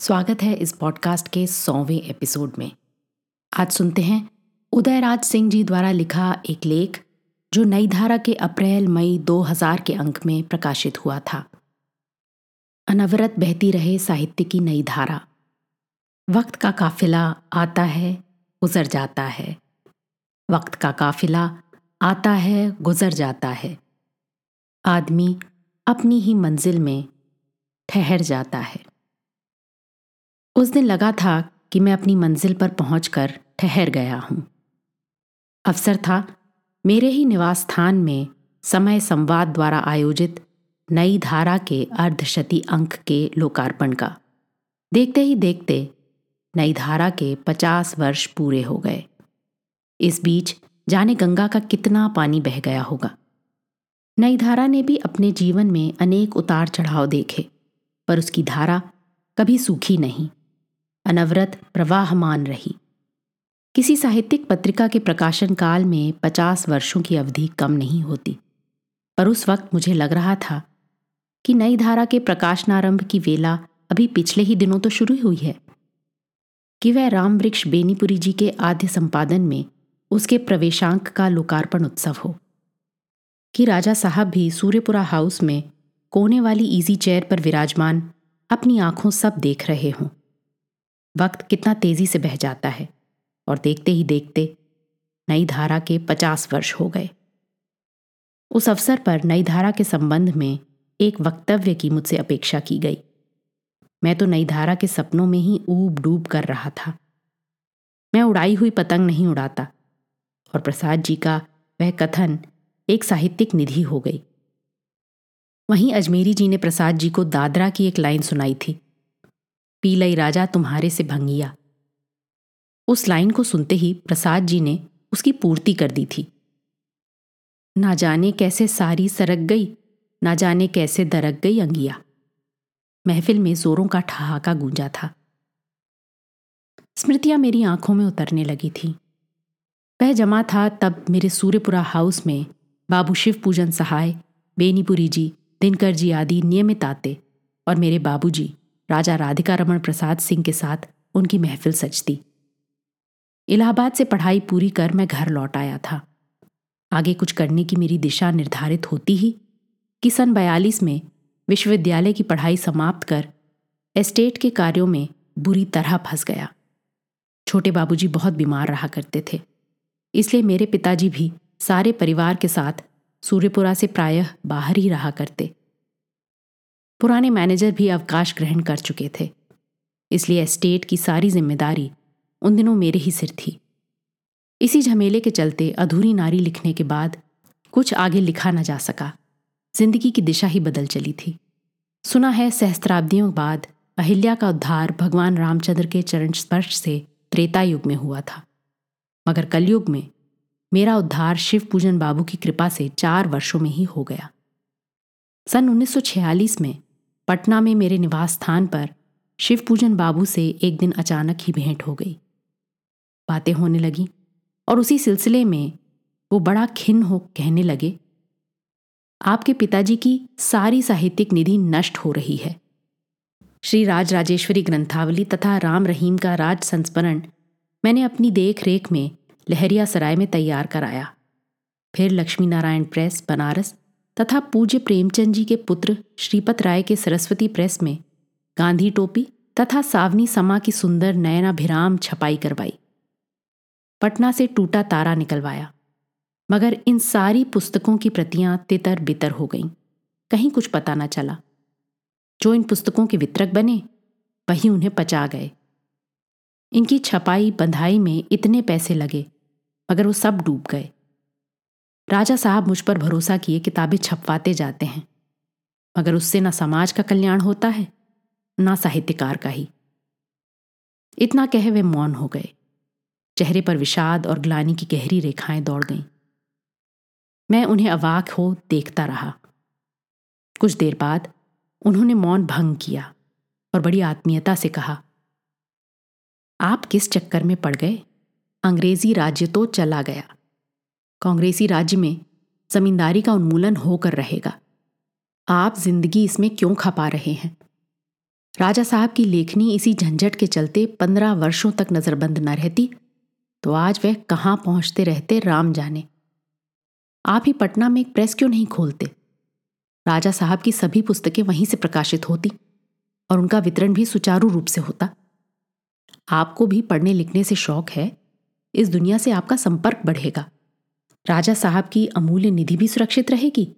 स्वागत है इस पॉडकास्ट के सौवें एपिसोड में। आज सुनते हैं उदयराज सिंह जी द्वारा लिखा एक लेख, जो नई धारा के अप्रैल, मई 2000 के अंक में प्रकाशित हुआ था। अनवरत बहती रहे साहित्य की नई धारा। वक्त का काफिला आता है, गुजर जाता है। वक्त का काफिला आता है, गुजर जाता है। आदमी अपनी ही मंजिल में ठहर जाता है। उस दिन लगा था कि मैं अपनी मंजिल पर पहुंचकर ठहर गया हूँ। अवसर था मेरे ही निवास स्थान में समय संवाद द्वारा आयोजित नई धारा के अर्धशती अंक के लोकार्पण का। देखते ही देखते नई धारा के पचास वर्ष पूरे हो गए। इस बीच जाने गंगा का कितना पानी बह गया होगा। नई धारा ने भी अपने जीवन में अनेक उतार चढ़ाव देखे, पर उसकी धारा कभी सूखी नहीं। अनवरत प्रवाहमान रही। किसी साहित्यिक पत्रिका के प्रकाशन काल में पचास वर्षों की अवधि कम नहीं होती, पर उस वक्त मुझे लग रहा था कि नई धारा के प्रकाशनारंभ की वेला अभी पिछले ही दिनों तो शुरू हुई है। कि वह राम वृक्ष बेनीपुरी जी के आद्य संपादन में उसके प्रवेशांक का लोकार्पण उत्सव हो। कि राजा साहब भी सूर्यपुरा हाउस में कोने वाली इजी चेयर पर विराजमान अपनी आँखों सब देख रहे हों। वक्त कितना तेज़ी से बह जाता है और देखते ही देखते नई धारा के पचास वर्ष हो गए। उस अवसर पर नई धारा के संबंध में एक वक्तव्य की मुझसे अपेक्षा की गई। मैं तो नई धारा के सपनों में ही ऊब डूब कर रहा था। मैं उड़ाई हुई पतंग नहीं उड़ाता और प्रसाद जी का वह कथन एक साहित्यिक निधि हो गई। वहीं अजमेरी जी ने प्रसाद जी को दादरा की एक लाइन सुनाई थी। पीलई राजा तुम्हारे से भंगिया उस लाइन को सुनते ही प्रसाद जी ने उसकी पूर्ति कर दी थी। ना जाने कैसे सारी सरक गई, ना जाने कैसे दरक गई अंगिया। महफिल में जोरों का ठहाका गूंजा था। स्मृतियाँ मेरी आँखों में उतरने लगी थी। वह जमा था तब मेरे सूर्यपुरा हाउस में, बाबू शिव पूजन सहाय, बेनीपुरी जी, दिनकर जी आदि नियमित आते और मेरे बाबूजी राजा राधिका रमन प्रसाद सिंह के साथ उनकी महफिल सजती इलाहाबाद से पढ़ाई पूरी कर मैं घर लौट आया था। आगे कुछ करने की मेरी दिशा निर्धारित होती ही, कि सन बयालीस में विश्वविद्यालय की पढ़ाई समाप्त कर एस्टेट के कार्यों में बुरी तरह फंस गया। छोटे बाबूजी बहुत बीमार रहा करते थे, इसलिए मेरे पिताजी भी सारे परिवार के साथ सूर्यपुरा से प्रायः बाहर ही रहा करते। पुराने मैनेजर भी अवकाश ग्रहण कर चुके थे। इसलिए एस्टेट की सारी ज़िम्मेदारी उन दिनों मेरे ही सिर थी। इसी झमेले के चलते अधूरी नारी लिखने के बाद कुछ आगे लिखा न जा सका। ज़िंदगी की दिशा ही बदल चली थी। सुना है सहस्त्राब्दियों बाद अहिल्या का उद्धार भगवान रामचंद्र के चरण स्पर्श से त्रेता युग में हुआ था। मगर कलयुग में मेरा उद्धार शिव पूजन बाबू की कृपा से चार वर्षों में ही हो गया। सन 1946 में पटना में मेरे निवास स्थान पर शिव पूजन बाबू से एक दिन अचानक ही भेंट हो गई। बातें होने लगी और उसी सिलसिले में वो बड़ा खिन्न हो कहने लगे, आपके पिताजी की सारी साहित्यिक निधि नष्ट हो रही है। श्री राज राजेश्वरी ग्रंथावली तथा राम रहीम का राज संस्मरण मैंने अपनी देख रेख में लहरिया सराय में तैयार कराया। फिर लक्ष्मी नारायण प्रेस, बनारस तथा पूज्य प्रेमचंद जी के पुत्र श्रीपत राय के सरस्वती प्रेस में गांधी टोपी तथा सावनी समा की सुंदर नयनाभिराम छपाई करवाई। पटना से टूटा तारा निकलवाया, मगर इन सारी पुस्तकों की प्रतियाँ तितर बितर हो गईं। कहीं कुछ पता न चला। जो इन पुस्तकों के वितरक बने, वही उन्हें पचा गए। इनकी छपाई बंधाई में इतने पैसे लगे, मगर वो सब डूब गए। राजा साहब मुझ पर भरोसा किए किताबें छपवाते जाते हैं। मगर उससे ना समाज का कल्याण होता है, ना साहित्यकार का ही। इतना कहे वे मौन हो गए। चेहरे पर विषाद और ग्लानी की गहरी रेखाएँ दौड़ गईं। मैं उन्हें अवाक हो देखता रहा। कुछ देर बाद उन्होंने मौन भंग किया और बड़ी आत्मीयता से कहा, आप किस चक्कर में पड़ गए? अंग्रेज़ी राज्य तो चला गया। कांग्रेसी राज्य में जमींदारी का उन्मूलन होकर रहेगा। आप ज़िंदगी इसमें क्यों खपा रहे हैं? राजा साहब की लेखनी इसी झंझट के चलते पंद्रह वर्षों तक नजरबंद न रहती तो आज वह कहाँ पहुँचते रहते राम जाने। आप ही पटना में एक प्रेस क्यों नहीं खोलते? राजा साहब की सभी पुस्तकें वहीं से प्रकाशित होती और उनका वितरण भी सुचारू रूप से होता। आपको भी पढ़ने लिखने से शौक है, इस दुनिया से आपका संपर्क बढ़ेगा। राजा साहब की अमूल्य निधि भी सुरक्षित रहेगी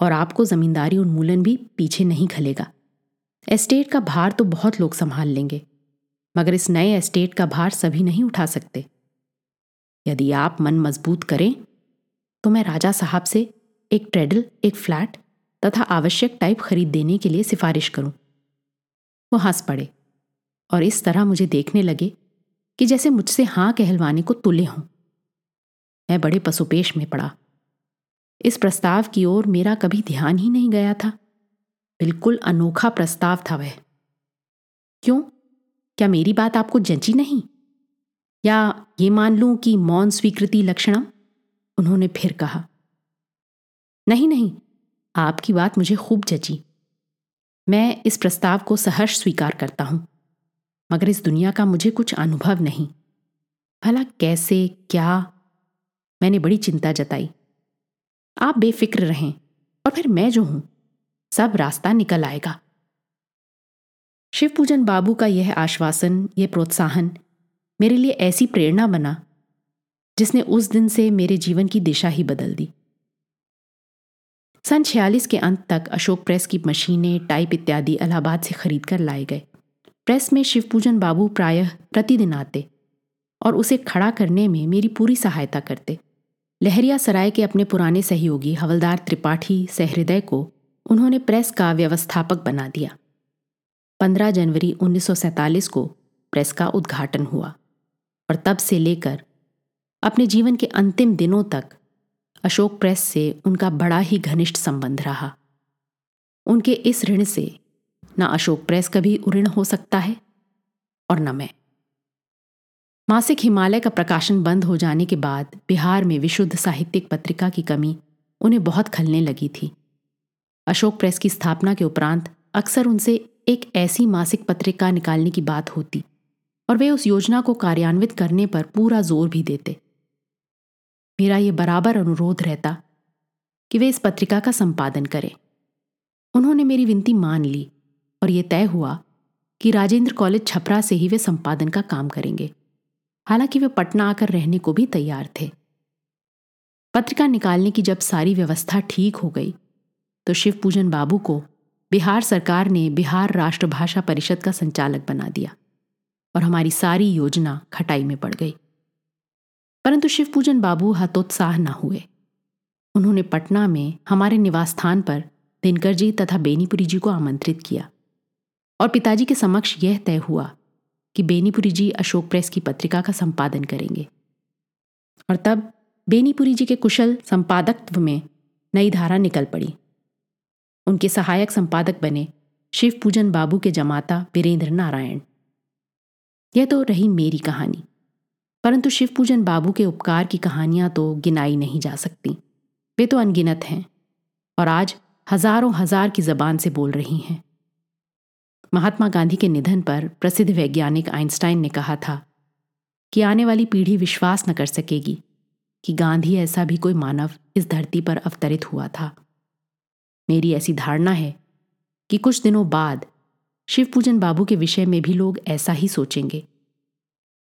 और आपको जमींदारी उन्मूलन भी पीछे नहीं खलेगा। एस्टेट का भार तो बहुत लोग संभाल लेंगे, मगर इस नए एस्टेट का भार सभी नहीं उठा सकते। यदि आप मन मज़बूत करें तो मैं राजा साहब से एक ट्रेडल, एक फ्लैट तथा आवश्यक टाइप खरीद देने के लिए सिफारिश करूँ। वो हंस पड़े और इस तरह मुझे देखने लगे कि जैसे मुझसे हाँ कहलवाने को तुले हों। मैं बड़े पसुपेश में पड़ा। इस प्रस्ताव की ओर मेरा कभी ध्यान ही नहीं गया था। बिल्कुल अनोखा प्रस्ताव था वह। क्यों? क्या मेरी बात आपको जंची नहीं? या ये मान लूँ कि मौन स्वीकृति लक्षणम? उन्होंने फिर कहा। नहीं नहीं, आपकी बात मुझे खूब जची। मैं इस प्रस्ताव को सहर्ष स्वीकार करता हूँ, मगर इस दुनिया का मुझे कुछ अनुभव नहीं। भला कैसे, क्या मैंने बड़ी चिंता जताई। आप बेफिक्र रहें और फिर मैं जो हूँ, सब रास्ता निकल आएगा। शिव पूजन बाबू का यह आश्वासन, यह प्रोत्साहन मेरे लिए ऐसी प्रेरणा बना, जिसने उस दिन से मेरे जीवन की दिशा ही बदल दी। सन छियालीस के अंत तक अशोक प्रेस की मशीनें, टाइप इत्यादि इलाहाबाद से खरीद कर लाए गए। प्रेस में शिवपूजन बाबू प्रायः प्रतिदिन आते और उसे खड़ा करने में मेरी पूरी सहायता करते। लहरिया सराय के अपने पुराने सहयोगी हवलदार त्रिपाठी सहृदय को उन्होंने प्रेस का व्यवस्थापक बना दिया। 15 जनवरी 1947 को प्रेस का उद्घाटन हुआ और तब से लेकर अपने जीवन के अंतिम दिनों तक अशोक प्रेस से उनका बड़ा ही घनिष्ठ संबंध रहा। उनके इस ऋण से न अशोक प्रेस कभी उऋण हो सकता है और न मैं। मासिक हिमालय का प्रकाशन बंद हो जाने के बाद बिहार में विशुद्ध साहित्यिक पत्रिका की कमी उन्हें बहुत खलने लगी थी। अशोक प्रेस की स्थापना के उपरांत अक्सर उनसे एक ऐसी मासिक पत्रिका निकालने की बात होती और वे उस योजना को कार्यान्वित करने पर पूरा ज़ोर भी देते। मेरा ये बराबर अनुरोध रहता कि वे इस पत्रिका का संपादन करें। उन्होंने मेरी विनती मान ली और ये तय हुआ कि राजेंद्र कॉलेज छपरा से ही वे संपादन का काम करेंगे। हालाँकि वे पटना आकर रहने को भी तैयार थे। पत्रिका निकालने की जब सारी व्यवस्था ठीक हो गई तो शिव पूजन बाबू को बिहार सरकार ने बिहार राष्ट्रभाषा परिषद का संचालक बना दिया और हमारी सारी योजना खटाई में पड़ गई। परंतु शिव पूजन बाबू हतोत्साह न हुए। उन्होंने पटना में हमारे निवास स्थान पर दिनकर जी तथा बेनीपुरी जी को आमंत्रित किया और पिताजी के समक्ष यह तय हुआ कि बेनीपुरी जी अशोक प्रेस की पत्रिका का संपादन करेंगे। और तब बेनीपुरी जी के कुशल संपादकत्व में नई धारा निकल पड़ी। उनके सहायक संपादक बने शिव पूजन बाबू के जमाता वीरेंद्र नारायण। यह तो रही मेरी कहानी, परंतु शिव पूजन बाबू के उपकार की कहानियाँ तो गिनाई नहीं जा सकती। वे तो अनगिनत हैं और आज हज़ारों हज़ार की जबान से बोल रही हैं। महात्मा गांधी के निधन पर प्रसिद्ध वैज्ञानिक आइंस्टाइन ने कहा था कि आने वाली पीढ़ी विश्वास न कर सकेगी कि गांधी ऐसा भी कोई मानव इस धरती पर अवतरित हुआ था। मेरी ऐसी धारणा है कि कुछ दिनों बाद शिव पूजन बाबू के विषय में भी लोग ऐसा ही सोचेंगे।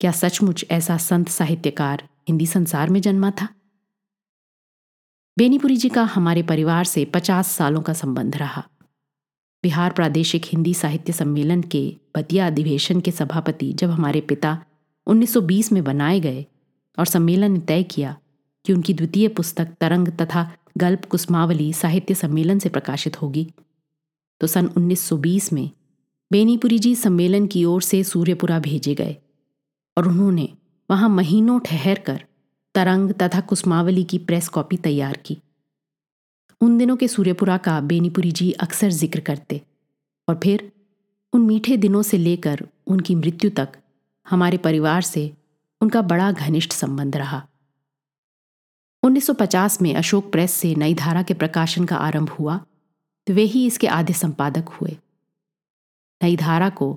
क्या सचमुच ऐसा संत साहित्यकार हिंदी संसार में जन्मा था? बेनीपुरी जी का हमारे परिवार से पचास सालों का संबंध रहा। बिहार प्रादेशिक हिंदी साहित्य सम्मेलन के बतिया अधिवेशन के सभापति जब हमारे पिता 1920 में बनाए गए और सम्मेलन ने तय किया कि उनकी द्वितीय पुस्तक तरंग तथा गल्प कुसमावली साहित्य सम्मेलन से प्रकाशित होगी। तो सन 1920 में बेनीपुरी जी सम्मेलन की ओर से सूर्यपुरा भेजे गए और उन्होंने वहाँ महीनों ठहर कर तरंग तथा कुसमावली की प्रेस कॉपी तैयार की। उन दिनों के सूर्यपुरा का बेनीपुरी जी अक्सर ज़िक्र करते और फिर उन मीठे दिनों से लेकर उनकी मृत्यु तक हमारे परिवार से उनका बड़ा घनिष्ठ संबंध रहा। 1950 में अशोक प्रेस से नई धारा के प्रकाशन का आरंभ हुआ तो वे ही इसके आधे संपादक हुए। नई धारा को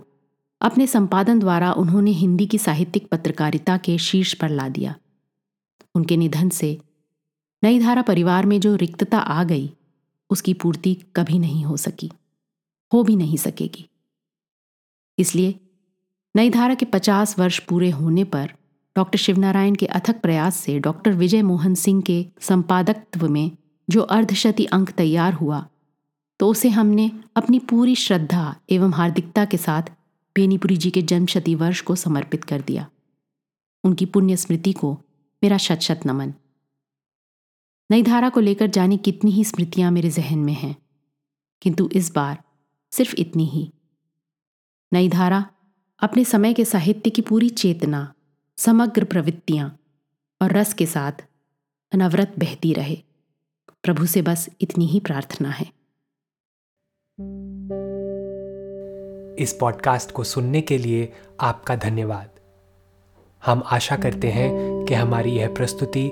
अपने संपादन द्वारा उन्होंने हिंदी की साहित्यिक पत्रकारिता के शीर्ष पर ला दिया। उनके निधन से नई धारा परिवार में जो रिक्तता आ गई, उसकी पूर्ति कभी नहीं हो सकी, हो भी नहीं सकेगी। इसलिए नई धारा के पचास वर्ष पूरे होने पर डॉक्टर शिवनारायण के अथक प्रयास से डॉक्टर विजय मोहन सिंह के संपादकत्व में जो अर्धशती अंक तैयार हुआ तो उसे हमने अपनी पूरी श्रद्धा एवं हार्दिकता के साथ बेनीपुरी जी के जन्मशती वर्ष को समर्पित कर दिया। उनकी पुण्य स्मृति को मेरा शत शत नमन। नई धारा को लेकर जाने कितनी ही स्मृतियाँ मेरे जहन में हैं। किंतु इस बार सिर्फ़ इतनी ही। नई धारा, अपने समय के साहित्य की पूरी चेतना, समग्र प्रवृत्तियाँ और रस के साथ अनवरत बहती रहे। प्रभु से बस इतनी ही प्रार्थना है। इस पॉडकास्ट को सुनने के लिए आपका धन्यवाद। हम आशा करते हैं कि हमारी यह प्रस्तुति